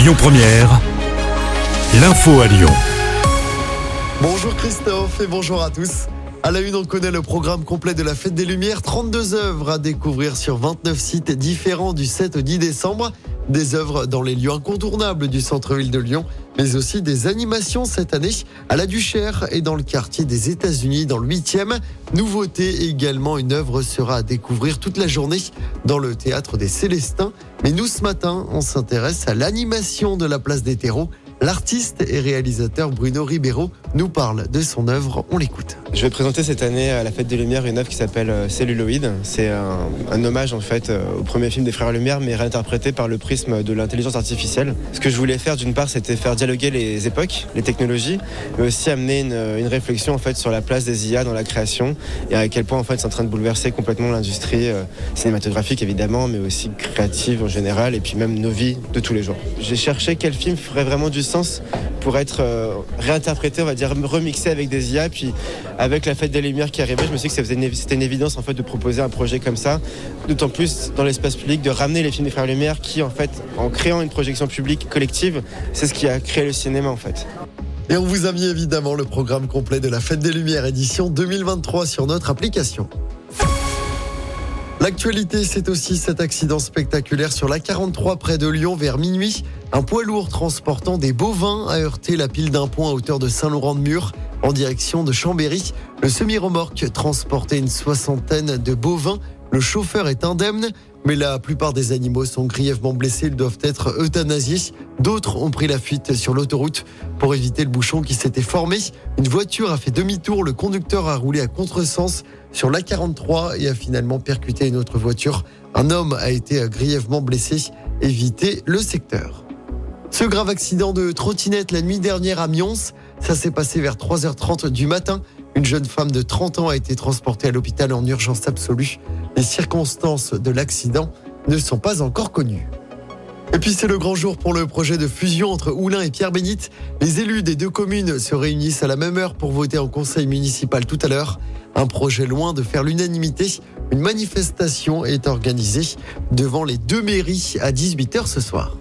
Lyon Première, l'info à Lyon. Bonjour Christophe et bonjour à tous. À la une, on connaît le programme complet de la Fête des Lumières. 32 œuvres à découvrir sur 29 sites différents du 7 au 10 décembre. Des œuvres dans les lieux incontournables du centre-ville de Lyon, mais aussi des animations cette année à la Duchère et dans le quartier des États-Unis dans le 8e. Nouveauté également, une œuvre sera à découvrir toute la journée dans le théâtre des Célestins. Mais nous, ce matin, on s'intéresse à l'animation de la place des terreaux. L'artiste et réalisateur Bruno Ribeiro nous parle de son œuvre. On l'écoute. Je vais présenter cette année à la Fête des Lumières une œuvre qui s'appelle euh, Celluloïd. C'est un, hommage en fait euh, au premier film des Frères Lumière, mais réinterprété par le prisme de l'intelligence artificielle. Ce que je voulais faire, d'une part, c'était faire dialoguer les époques, les technologies, mais aussi amener une, réflexion en fait sur la place des IA dans la création et à quel point en fait c'est en train de bouleverser complètement l'industrie euh, cinématographique évidemment, mais aussi créative en général, et puis même nos vies de tous les jours. J'ai cherché quel film ferait vraiment du pour être euh, réinterprété, on va dire remixé avec des IA. Puis avec la fête des Lumières qui arrivait, je me suis dit que c'était une évidence en fait de proposer un projet comme ça. D'autant plus dans l'espace public de ramener les films des Frères Lumière qui en fait en créant une projection publique collective, c'est ce qui a créé le cinéma en fait. Et on vous a mis évidemment le programme complet de la Fête des Lumières édition 2023 sur notre application. L'actualité, c'est aussi cet accident spectaculaire sur la 43 près de Lyon vers minuit. Un poids lourd transportant des bovins a heurté la pile d'un pont à hauteur de Saint-Laurent-de-Mur en direction de Chambéry. Le semi-remorque transportait une soixantaine de bovins. Le chauffeur est indemne, mais la plupart des animaux sont grièvement blessés. Ils doivent être euthanasiés. D'autres ont pris la fuite sur l'autoroute pour éviter le bouchon qui s'était formé. Une voiture a fait demi-tour. Le conducteur a roulé à contresens sur la 43 et a finalement percuté une autre voiture. Un homme a été grièvement blessé. Évitez le secteur. Ce grave accident de trottinette la nuit dernière à Mions, ça s'est passé vers 3h30 du matin. Une jeune femme de 30 ans a été transportée à l'hôpital en urgence absolue. Les circonstances de l'accident ne sont pas encore connues. Et puis c'est le grand jour pour le projet de fusion entre Oulin et Pierre-Bénite. Les élus des deux communes se réunissent à la même heure pour voter en conseil municipal tout à l'heure. Un projet loin de faire l'unanimité. Une manifestation est organisée devant les deux mairies à 18h ce soir.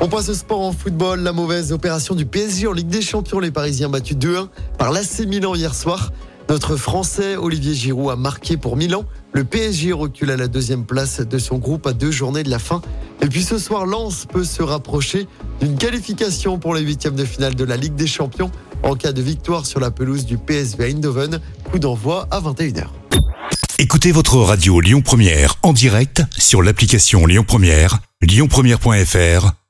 On passe au sport en football. La mauvaise opération du PSG en Ligue des Champions. Les Parisiens battus 2-1 par l'AC Milan hier soir. Notre Français Olivier Giroud a marqué pour Milan. Le PSG recule à la deuxième place de son groupe à deux journées de la fin. Et puis ce soir, Lens peut se rapprocher d'une qualification pour les huitièmes de finale de la Ligue des Champions en cas de victoire sur la pelouse du PSV Eindhoven. Coup d'envoi à 21h. Écoutez votre radio Lyon Première en direct sur l'application Lyon Première, lyonpremière.fr